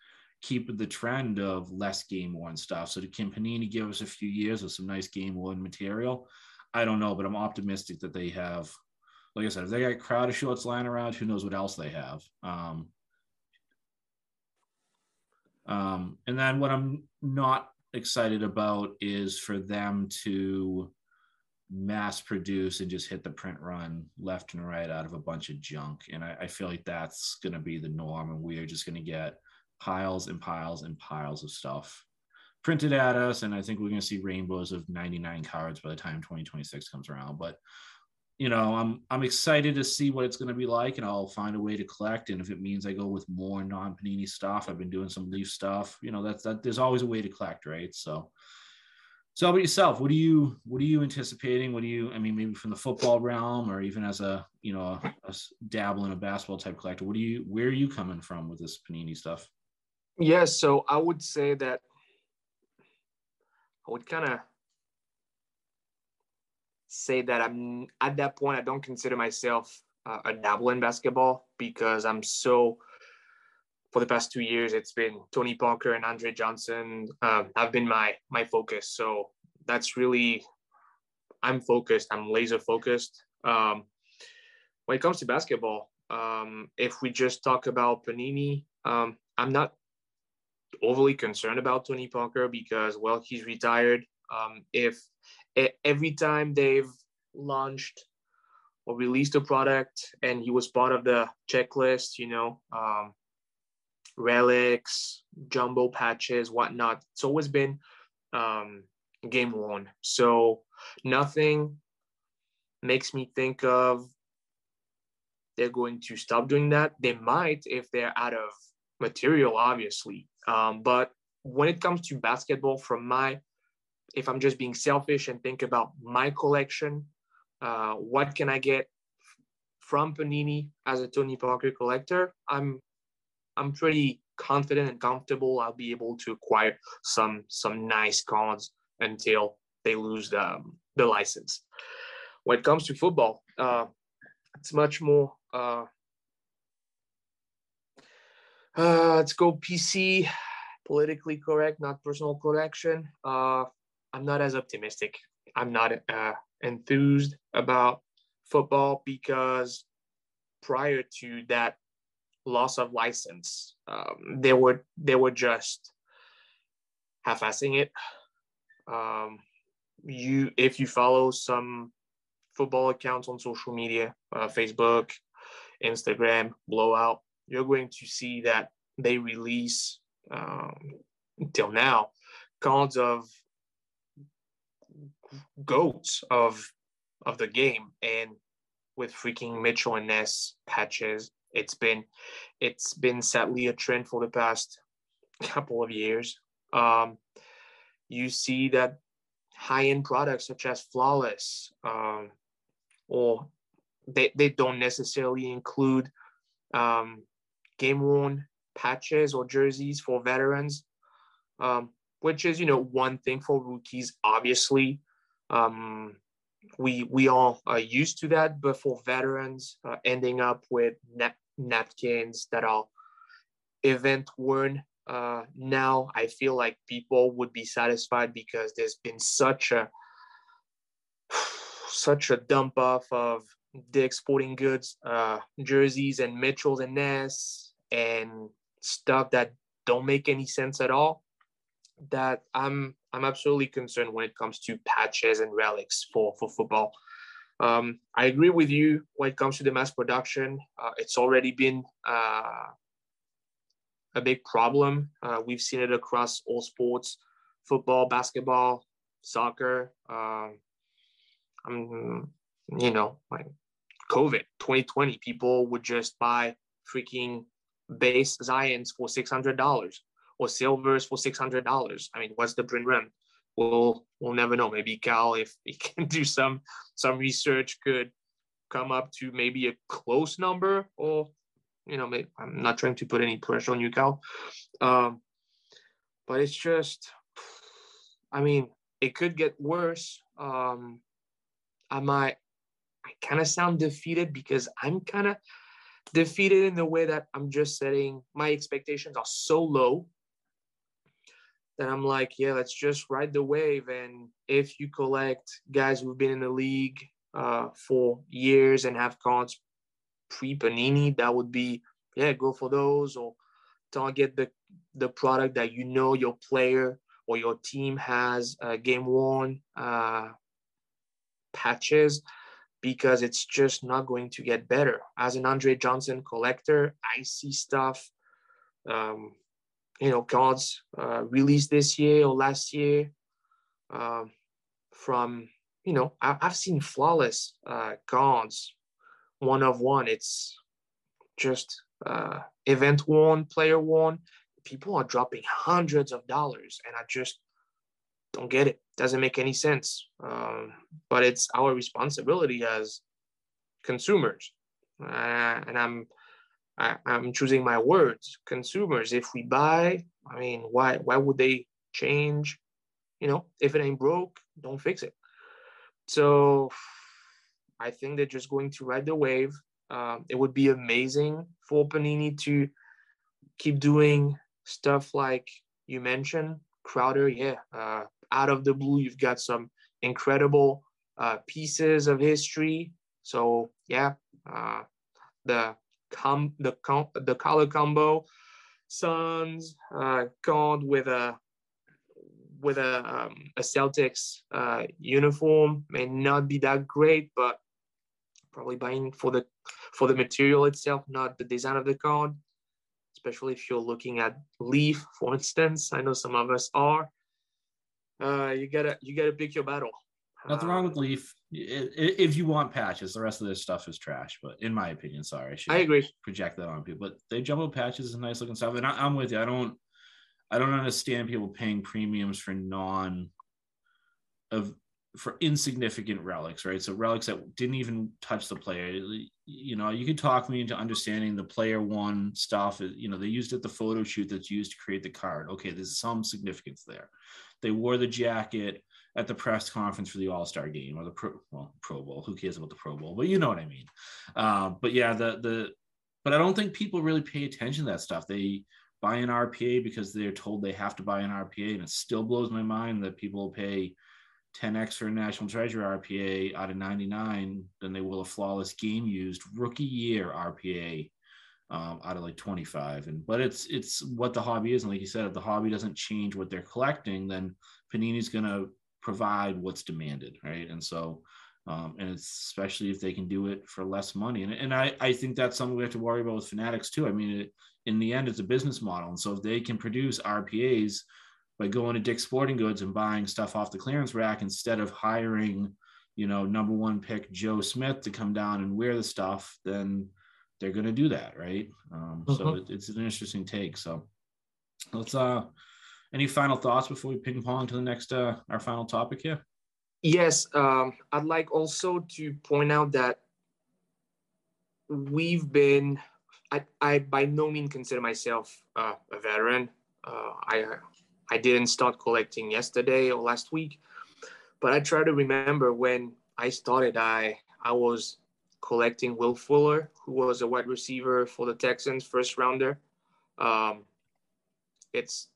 Speaker 5: keep the trend of less game worn stuff. So can Panini give us a few years of some nice game worn material? I don't know, but I'm optimistic that they have. Like I said, if they got Crowder shorts lying around, who knows what else they have. Um, um, and then what I'm not excited about is for them to mass produce and just hit the print run left and right out of a bunch of junk. And I, I feel like that's going to be the norm, and we are just going to get piles and piles and piles of stuff printed at us. And I think we're going to see rainbows of 99 cards by the time 2026 comes around. But you know, I'm I'm excited to see what it's going to be like, and I'll find a way to collect. And if it means I go with more non-panini stuff, I've been doing some leaf stuff. You know, that's that. There's always a way to collect, right? So, so about yourself? What are you What are you anticipating? What do you? I mean, maybe from the football realm, or even as a you know a, a dabble in a basketball type collector. What do you? Where are you coming from with this panini stuff?
Speaker 6: Yes, so I would say that I would kind of say that I'm at that point. I don't consider myself uh, a dabble in basketball because I'm so. For the past two years, it's been Tony Parker and Andre Johnson um, have been my my focus. So that's really, I'm focused. I'm laser focused. Um, when it comes to basketball, um, if we just talk about Panini, um, I'm not overly concerned about Tony Parker because, well, he's retired. Um, if every time they've launched or released a product and he was part of the checklist, you know, um, relics, jumbo patches, whatnot, it's always been um, game worn. So nothing makes me think of they're going to stop doing that. They might if they're out of material, obviously. Um, but when it comes to basketball, from my, if I'm just being selfish and think about my collection, uh, what can I get from Panini as a Tony Parker collector? I'm, I'm pretty confident and comfortable. I'll be able to acquire some some nice cards until they lose the the license. When it comes to football, uh, it's much more uh, uh, let's go PC, politically correct, not personal correction. Uh, I'm not as optimistic. I'm not uh, enthused about football because prior to that loss of license, um, they were they were just half-assing it. Um, you if you follow some football accounts on social media, uh, Facebook, Instagram, Blowout, you're going to see that they release um, until now cards of goats of of the game. And with freaking Mitchell and Ness patches it's been it's been sadly a trend for the past couple of years. Um, you see that high-end products such as flawless um, or they, they don't necessarily include um, game worn patches or jerseys for veterans, um, which is, you know, one thing for rookies, obviously. Um, we we all are used to that, but for veterans, uh, ending up with nap- napkins that are event worn uh, now, I feel like people would be satisfied because there's been such a such a dump off of Dick's Sporting Goods uh, jerseys and Mitchell's and Ness and stuff that don't make any sense at all. That I'm I'm absolutely concerned when it comes to patches and relics for for football. Um, I agree with you when it comes to the mass production. Uh, it's already been uh, a big problem. Uh, we've seen it across all sports: football, basketball, soccer. Um, I'm, you know, like COVID 2020, people would just buy freaking base Zions for six hundred dollars or silvers for six hundred dollars. I mean, what's the print run? We'll we'll never know. Maybe Cal, if he can do some some research, could come up to maybe a close number. Or you know, maybe, I'm not trying to put any pressure on you, Cal, um, but it's just, I mean, it could get worse. Um, I might, I kind of sound defeated because I'm kind of defeated in the way that I'm just setting my expectations are so low that I'm like, yeah, let's just ride the wave. And if you collect guys who've been in the league uh, for years and have cards pre Panini, that would be yeah, go for those or target the the product that you know your player or your team has uh, game worn uh, patches because it's just not going to get better. As an Andre Johnson collector, I see stuff, um, you know, cards uh, released this year or last year um, from, you know, I, have seen flawless uh, cards, one of one. It's just uh, event worn, player worn. People are dropping hundreds of dollars, and I just don't get it. Doesn't make any sense. Um, but it's our responsibility as consumers, uh, and I'm I, am i am choosing my words. Consumers. If we buy, I mean, why why would they change? You know, if it ain't broke, don't fix it. So I think they're just going to ride the wave. Um, it would be amazing for Panini to keep doing stuff like you mentioned, Crowder. Yeah, uh, out of the blue, you've got some incredible uh, pieces of history. So yeah, uh, the com the com the color combo, Suns uh, called with a with a um, a Celtics uh, uniform may not be that great, but probably buying for the for the material itself, not the design of the card. Especially if you're looking at Leaf, for instance. I know some of us are. Uh, you gotta you gotta pick your battle.
Speaker 5: Nothing wrong with uh, Leaf. If you want patches, the rest of this stuff is trash. But in my opinion, sorry,
Speaker 6: I, I agree.
Speaker 5: Project that on people, but they jumbo patches is nice looking stuff, and I, I'm with you. I don't, I don't understand people paying premiums for non of for insignificant relics, right? So relics that didn't even touch the player. You know, you could talk me into understanding the player one stuff. You know, they used it the photo shoot that's used to create the card. Okay, there's some significance there. They wore the jacket at the press conference for the All Star game or the Pro, well, Pro Bowl. Who cares about the Pro Bowl? But you know what I mean. Uh, but yeah, the the but I don't think people really pay attention to that stuff. They buy an RPA because they're told they have to buy an RPA, and it still blows my mind that people pay 10x for a national treasure RPA out of 99 than they will a flawless game used rookie year RPA um, out of like 25. And but it's it's what the hobby is. And like you said, if the hobby doesn't change what they're collecting, then Panini's gonna provide what's demanded, right? And so um, and it's especially if they can do it for less money. And, and I, I think that's something we have to worry about with Fanatics too. I mean, it, in the end, it's a business model. And so if they can produce RPAs by going to Dick's Sporting Goods and buying stuff off the clearance rack instead of hiring, you know, number one pick Joe Smith to come down and wear the stuff, then they're going to do that, right? Um, So mm-hmm. it, it's an interesting take. So let's. uh Any final thoughts before we ping pong to the next uh our final topic here?
Speaker 6: Yes, um, I'd like also to point out that we've been. I, I by no means consider myself uh, a veteran. Uh, I I didn't start collecting yesterday or last week, but I try to remember when I started. I I was collecting Will Fuller, who was a wide receiver for the Texans, first rounder. Um, it's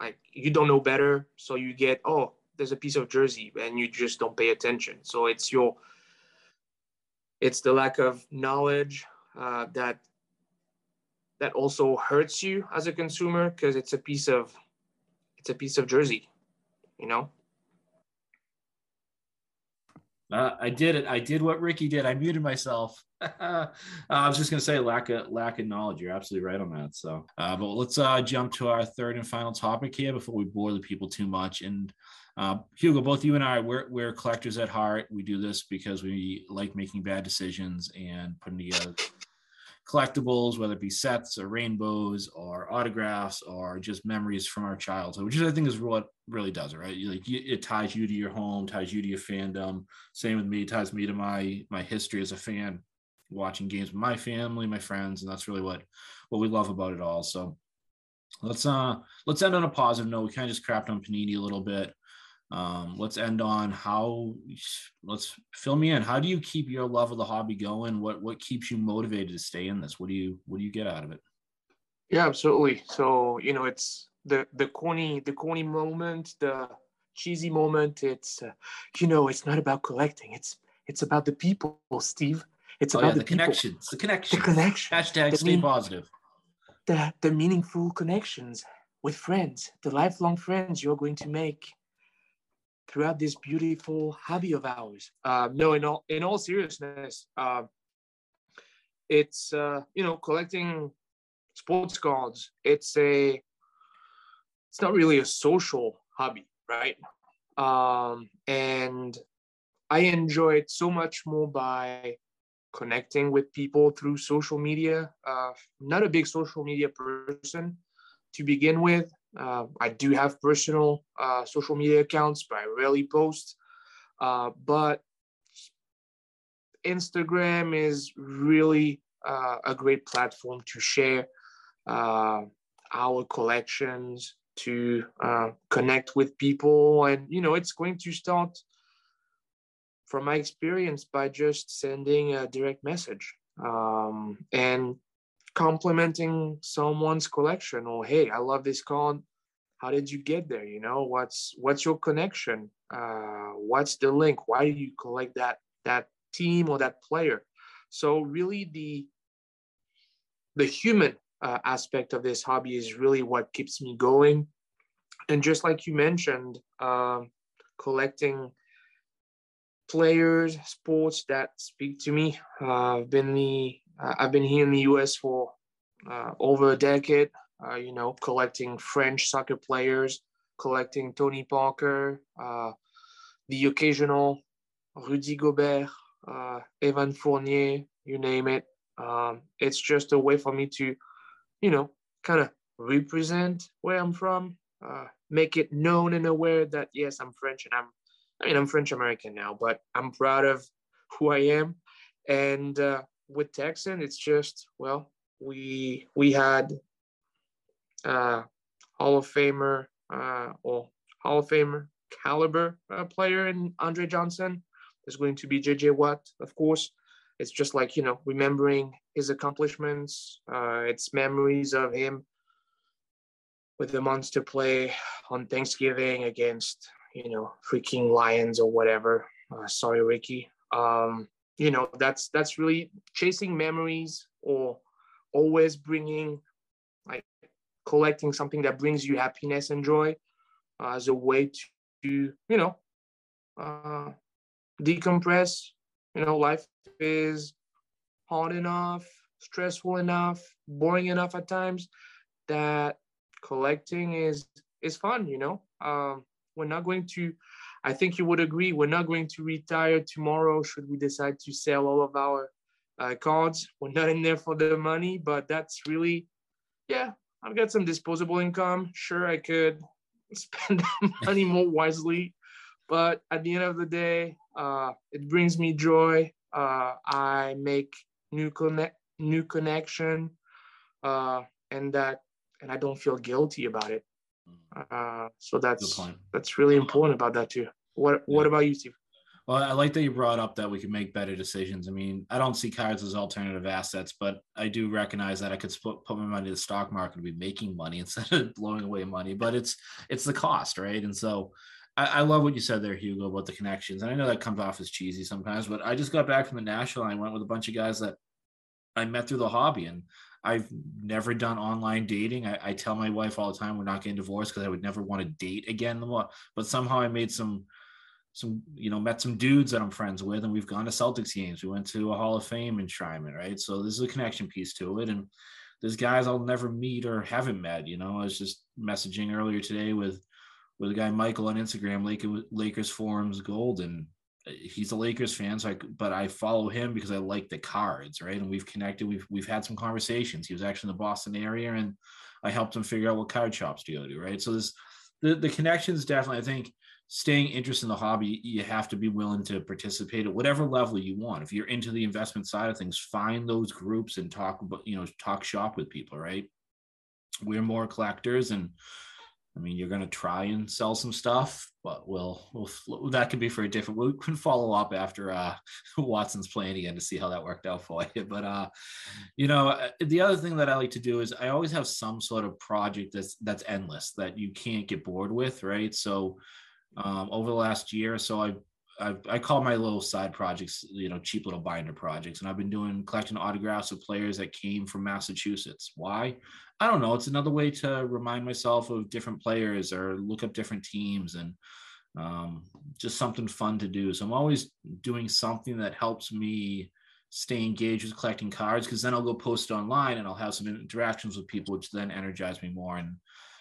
Speaker 6: like you don't know better, so you get oh, there's a piece of jersey, and you just don't pay attention. So it's your it's the lack of knowledge uh, that that also hurts you as a consumer because it's a piece of it's a piece of jersey you know
Speaker 5: uh, I did it. I did what Ricky did. I muted myself. uh, I was just going to say lack of lack of knowledge. You're absolutely right on that. So, uh, but let's uh, jump to our third and final topic here before we bore the people too much. And uh, Hugo, both you and I, we're, we're collectors at heart. We do this because we like making bad decisions and putting together collectibles, whether it be sets or rainbows or autographs or just memories from our childhood, which is, I think is what really does it, right? Like it ties you to your home, ties you to your fandom. Same with me, ties me to my my history as a fan, watching games with my family, my friends, and that's really what what we love about it all. So let's uh let's end on a positive note. We kind of just crapped on Panini a little bit um, let's end on how let's fill me in. How do you keep your love of the hobby going? What what keeps you motivated to stay in this? What do you what do you get out of it?
Speaker 6: Yeah absolutely. So you know it's the the corny the corny moment the cheesy moment. It's uh, you know it's not about collecting. It's it's about the people steve. It's oh, about yeah, the,
Speaker 5: the connections the connections.
Speaker 6: The connection
Speaker 5: hashtag the stay mean, positive.
Speaker 6: the the meaningful connections with friends the lifelong friends you're going to make throughout this beautiful hobby of ours. Uh, no, in all in all seriousness, uh, it's uh, you know collecting sports cards. It's a it's not really a social hobby, right? Um, and I enjoy it so much more by connecting with people through social media. Uh, not a big social media person to begin with. Uh, I do have personal uh, social media accounts, but I rarely post. Uh, but Instagram is really uh, a great platform to share uh, our collections, to uh, connect with people, and you know, it's going to start from my experience by just sending a direct message um, and complimenting someone's collection. Or hey i love this card how did you get there? You know what's what's your connection? Uh, what's the link? Why do you collect that that team or that player? So really the the human uh, aspect of this hobby is really what keeps me going. And just like you mentioned uh, collecting players sports that speak to me uh, i've been the uh, I've been here in the US for uh, over a decade, uh, you know, collecting French soccer players, collecting Tony Parker, uh, the occasional Rudy Gobert, uh, Evan Fournier, you name it. Um, it's just a way for me to, you know, kind of represent where I'm from, uh, make it known and aware that, yes, I'm French and I'm, I mean, I'm French American now, but I'm proud of who I am. And, with Texan, it's just well, we we had uh, Hall of Famer uh, or Hall of Famer caliber uh, player in Andre Johnson. There's going to be JJ Watt, of course. It's just like you know remembering his accomplishments. Uh, it's memories of him with the monster play on Thanksgiving against you know freaking Lions or whatever. Uh, sorry, Ricky. Um, you know that's that's really chasing memories or always bringing like collecting something that brings you happiness and joy uh, as a way to you know uh, decompress. You know life is hard enough stressful enough boring enough at times that collecting is is fun you know? Um, we're not going to I think you would agree we're not going to retire tomorrow should we decide to sell all of our uh, cards. We're not in there for the money, but that's really, yeah, I've got some disposable income. Sure, I could spend money more wisely, but at the end of the day, uh, it brings me joy. Uh, I make new connect, new connection, uh, and that, and I don't feel guilty about it. Uh, so that's that's really important about that too. What What
Speaker 5: Yeah.
Speaker 6: about you, Steve?
Speaker 5: Well, I like that you brought up that we can make better decisions. I mean, I don't see cards as alternative assets, but I do recognize that I could put, put my money in the stock market and be making money instead of blowing away money. But it's it's the cost, right? And so I, I love what you said there, Hugo, about the connections. And I know that comes off as cheesy sometimes, but I just got back from the national. And I went with a bunch of guys that I met through the hobby, and I've never done online dating. I, I tell my wife all the time we're not getting divorced because I would never want to date again. But somehow I made some some, you know, met some dudes that I'm friends with, and we've gone to Celtics games. We went to a Hall of Fame enshrinement, right? So this is a connection piece to it. And there's guys I'll never meet or haven't met. You know, I was just messaging earlier today with with a guy Michael on Instagram, Lakers, Lakers forums gold, and he's a Lakers fan. So I, but I follow him because I like the cards, right? And we've connected. We've we've had some conversations. He was actually in the Boston area, and I helped him figure out what card shops to go to, right? So this the the connections definitely. I think staying interested in the hobby, you have to be willing to participate at whatever level you want. If you're into the investment side of things, find those groups and talk you know, talk shop with people, right? We're more collectors and I mean, you're going to try and sell some stuff, but we'll, we'll, that could be for a different, we can follow up after uh, Watson's playing again to see how that worked out for you. But, uh, you know, uh, the other thing that I like to do is I always have some sort of project that's, that's endless that you can't get bored with. Right. So, um, over the last year or so, I've, I've, I call my little side projects, you know, cheap little binder projects. And I've been doing collecting autographs of players that came from Massachusetts. Why? I don't know. It's another way to remind myself of different players or look up different teams and um, just something fun to do. So I'm always doing something that helps me stay engaged with collecting cards because then I'll go post it online and I'll have some interactions with people, which then energize me more. And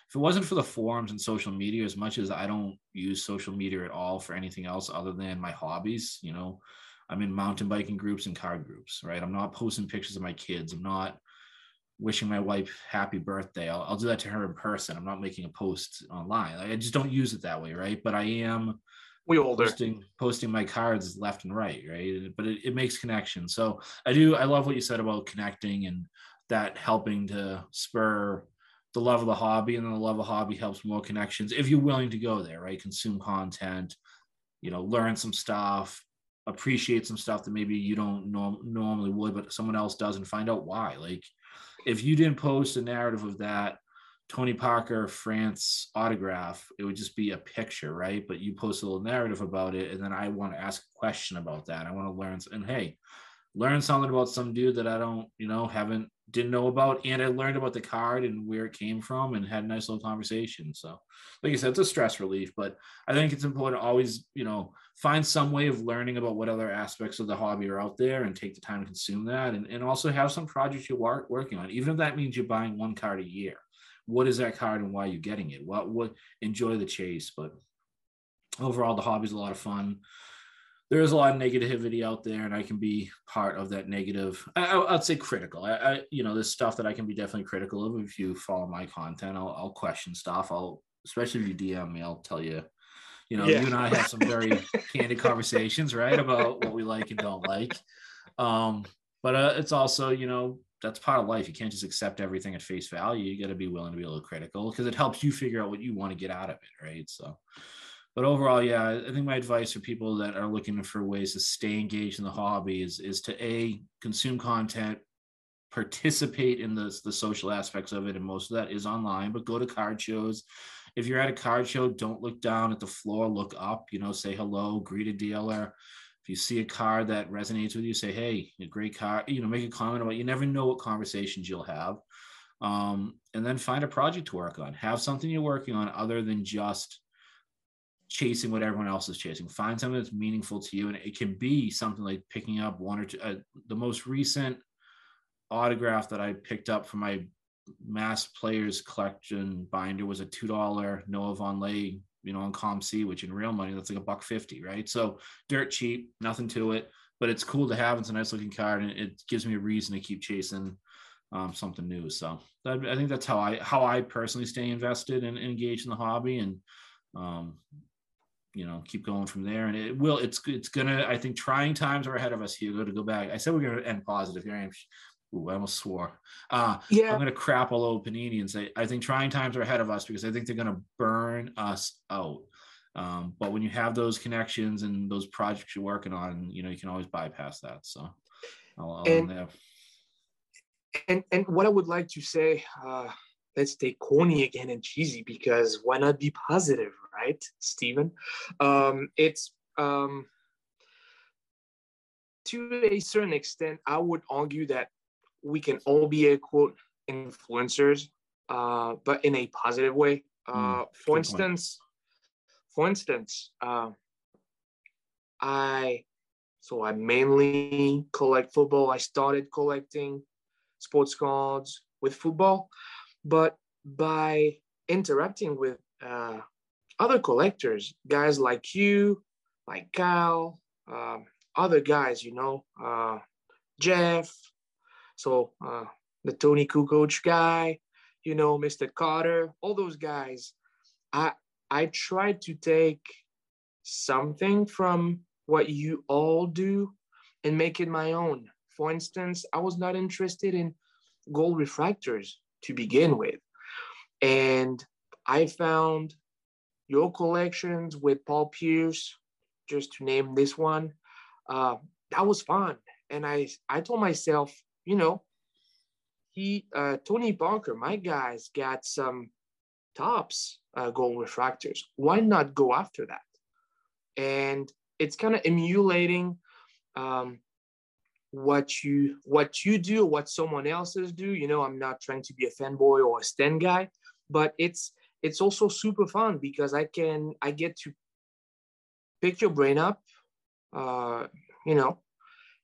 Speaker 5: if it wasn't for the forums and social media, as much as I don't use social media at all for anything else other than my hobbies, you know, I'm in mountain biking groups and card groups, right? I'm not posting pictures of my kids. I'm not wishing my wife happy birthday. I'll, I'll do that to her in person. I'm not making a post online. I just don't use it that way, right? But I am
Speaker 6: we older
Speaker 5: posting posting my cards left and right, right? But it, it makes connections. So I do. I love what you said about connecting and that helping to spur the love of the hobby and then the love of hobby helps more connections if you're willing to go there right? Consume content you know learn some stuff appreciate some stuff that maybe you don't norm- normally would but someone else does and find out why. Like if you didn't post a narrative of that tony parker france autograph it would just be a picture right? But you post a little narrative about it and then i want to ask a question about that. I want to learn and hey learn something about some dude that i don't you know haven't didn't know about and i learned about the card and where it came from and had a nice little conversation. So like you said it's a stress relief but i think it's important to always you know find some way of learning about what other aspects of the hobby are out there and take the time to consume that and, and also have some projects you're work, working on even if that means you're buying one card a year. What is that card and why are you getting it? What what enjoy the chase but overall the hobby's a lot of fun there is a lot of negativity out there and i can be part of that negative. I, would say critical. I, I, you know there's stuff that i can be definitely critical of. If you follow my content i'll, I'll question stuff. I'll especially if you dm me i'll tell you you know
Speaker 6: Yeah.
Speaker 5: you and i have some very candid conversations right about what we like and don't like. Um but uh, it's also you know that's part of life. You can't just accept everything at face value. You got to be willing to be a little critical because it helps you figure out what you want to get out of it right? So but overall, yeah, I think my advice for people that are looking for ways to stay engaged in the hobby is is to a consume content, participate in the the social aspects of it, and most of that is online. But go to card shows. If you're at a card show, don't look down at the floor. Look up. You know, say hello, greet a dealer. If you see a card that resonates with you, say, "Hey, a great card." You know, make a comment about. It. You never know what conversations you'll have. Um, and then find a project to work on. Have something you're working on other than just chasing what everyone else is chasing. Find something that's meaningful to you, and it can be something like picking up one or two. Uh, the most recent autograph that I picked up for my mass players collection binder was a two dollar Noah Von Vonleh, you know, on COMC, which in real money that's like a buck fifty, right? So dirt cheap, nothing to it, but it's cool to have. It's a nice looking card, and it gives me a reason to keep chasing. Um, something new. So that, I think that's how I how I personally stay invested and engaged in the hobby and um, you know keep going from there and it will it's it's gonna i think trying times are ahead of us hugo to go back i said we're gonna end positive here i am Ooh, I almost swore. Uh, yeah. I'm going to crap all over Panini and say I think trying times are ahead of us because I think they're going to burn us out. Um, but when you have those connections and those projects you're working on, you know you can always bypass that. So, I'll, I'll
Speaker 6: and, and and what I would like to say, uh, let's stay corny again and cheesy because why not be positive, right, Stephen? Um, it's um, to a certain extent, I would argue that we can all be a quote influencers, uh, but in a positive way. Uh, mm, for instance, for instance, uh, I so I mainly collect football. I started collecting sports cards with football, but by interacting with uh, other collectors, guys like you, like Kyle, um, other guys, you know, uh, Jeff, so uh, the Toni Kukoc guy, you know, Mr. Carter, all those guys. I I tried to take something from what you all do and make it my own. For instance, I was not interested in gold refractors to begin with. And I found your collections with Paul Pierce, just to name this one. Uh, that was fun. And I, I told myself, you know, he uh, Tony Parker, my guys got some Topps uh, gold refractors. Why not go after that? And it's kind of emulating um, what you what you do, what someone else's do. You know, I'm not trying to be a fanboy or a stand guy, but it's it's also super fun because I can I get to pick your brain up, uh, you know,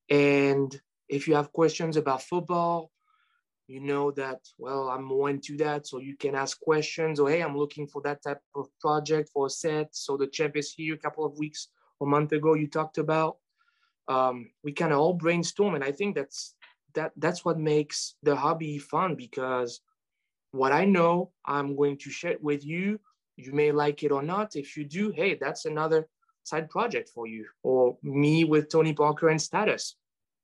Speaker 6: and if you have questions about football, you know that, well, I'm more into that. So you can ask questions or, hey, I'm looking for that type of project for a set. So the champ is here a couple of weeks or month ago you talked about. Um, we kind of all brainstorm. And I think that's that that's what makes the hobby fun because what I know, I'm going to share it with you. You may like it or not. If you do, hey, that's another side project for you. Or me with Tony Parker and status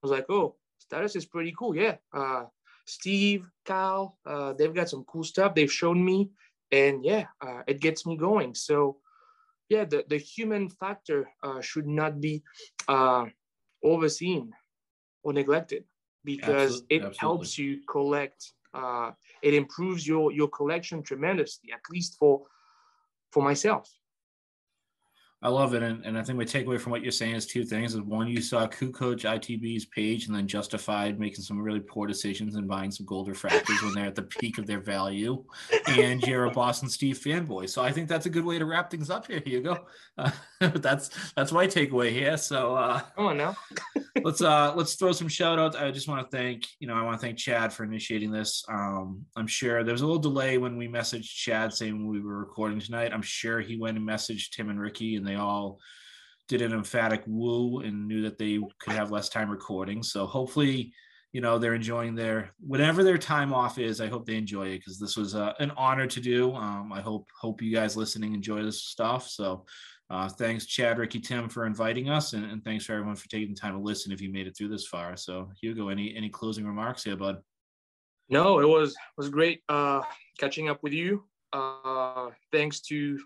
Speaker 6: I was like, oh, status is pretty cool. Yeah. Uh, Steve, Kyle, uh, they've got some cool stuff they've shown me. And yeah, uh, it gets me going. So yeah, the, the human factor uh, should not be uh, overseen or neglected because Absolutely. it Absolutely. helps you collect. Uh, it improves your your collection tremendously, at least for for myself.
Speaker 5: I love it. And, and I think my takeaway from what you're saying is two things. Is one, you saw Kukoc ITB's page and then justified making some really poor decisions and buying some gold refractors when they're at the peak of their value. And you're a Boston Steve fanboy. So I think that's a good way to wrap things up here, Hugo. Uh, that's that's my takeaway here. So uh
Speaker 6: oh no.
Speaker 5: let's uh let's throw some shout outs. I just want to thank, you know, I want to thank Chad for initiating this. Um, I'm sure there was a little delay when we messaged Chad saying we were recording tonight. I'm sure he went and messaged Tim and Ricky and they all did an emphatic woo and knew that they could have less time recording. So hopefully, you know, they're enjoying their whatever their time off is. I hope they enjoy it because this was uh, an honor to do. Um, I hope hope you guys listening enjoy this stuff. So uh, thanks, Chad, Ricky, Tim, for inviting us, and, and, thanks for everyone for taking the time to listen. If you made it through this far, so Hugo, any any closing remarks here, bud?
Speaker 6: No, it was was great uh, catching up with you. Uh, thanks to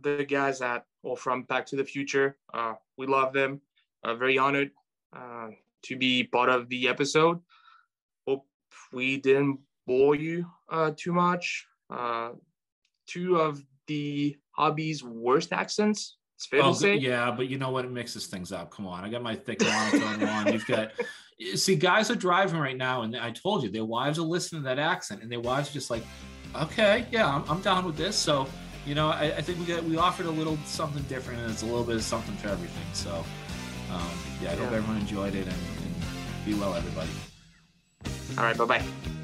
Speaker 6: the guys at or from Pack to the Future. Uh, we love them. Uh, very honored uh, to be part of the episode. Hope we didn't bore you uh, too much. Uh, two of the hobby's worst accents. It's fair oh, to say.
Speaker 5: Yeah, but you know what? It mixes things up. Come on, I got my thick monotone on. You've got see guys are driving right now, and I told you their wives are listening to that accent, and their wives are just like, okay, yeah, I'm, I'm down with this. So you know, I, I, think we got we offered a little something different, and it's a little bit of something for everything. So, um, yeah, I yeah. hope everyone enjoyed it, and, and be well, everybody.
Speaker 6: All right, bye bye.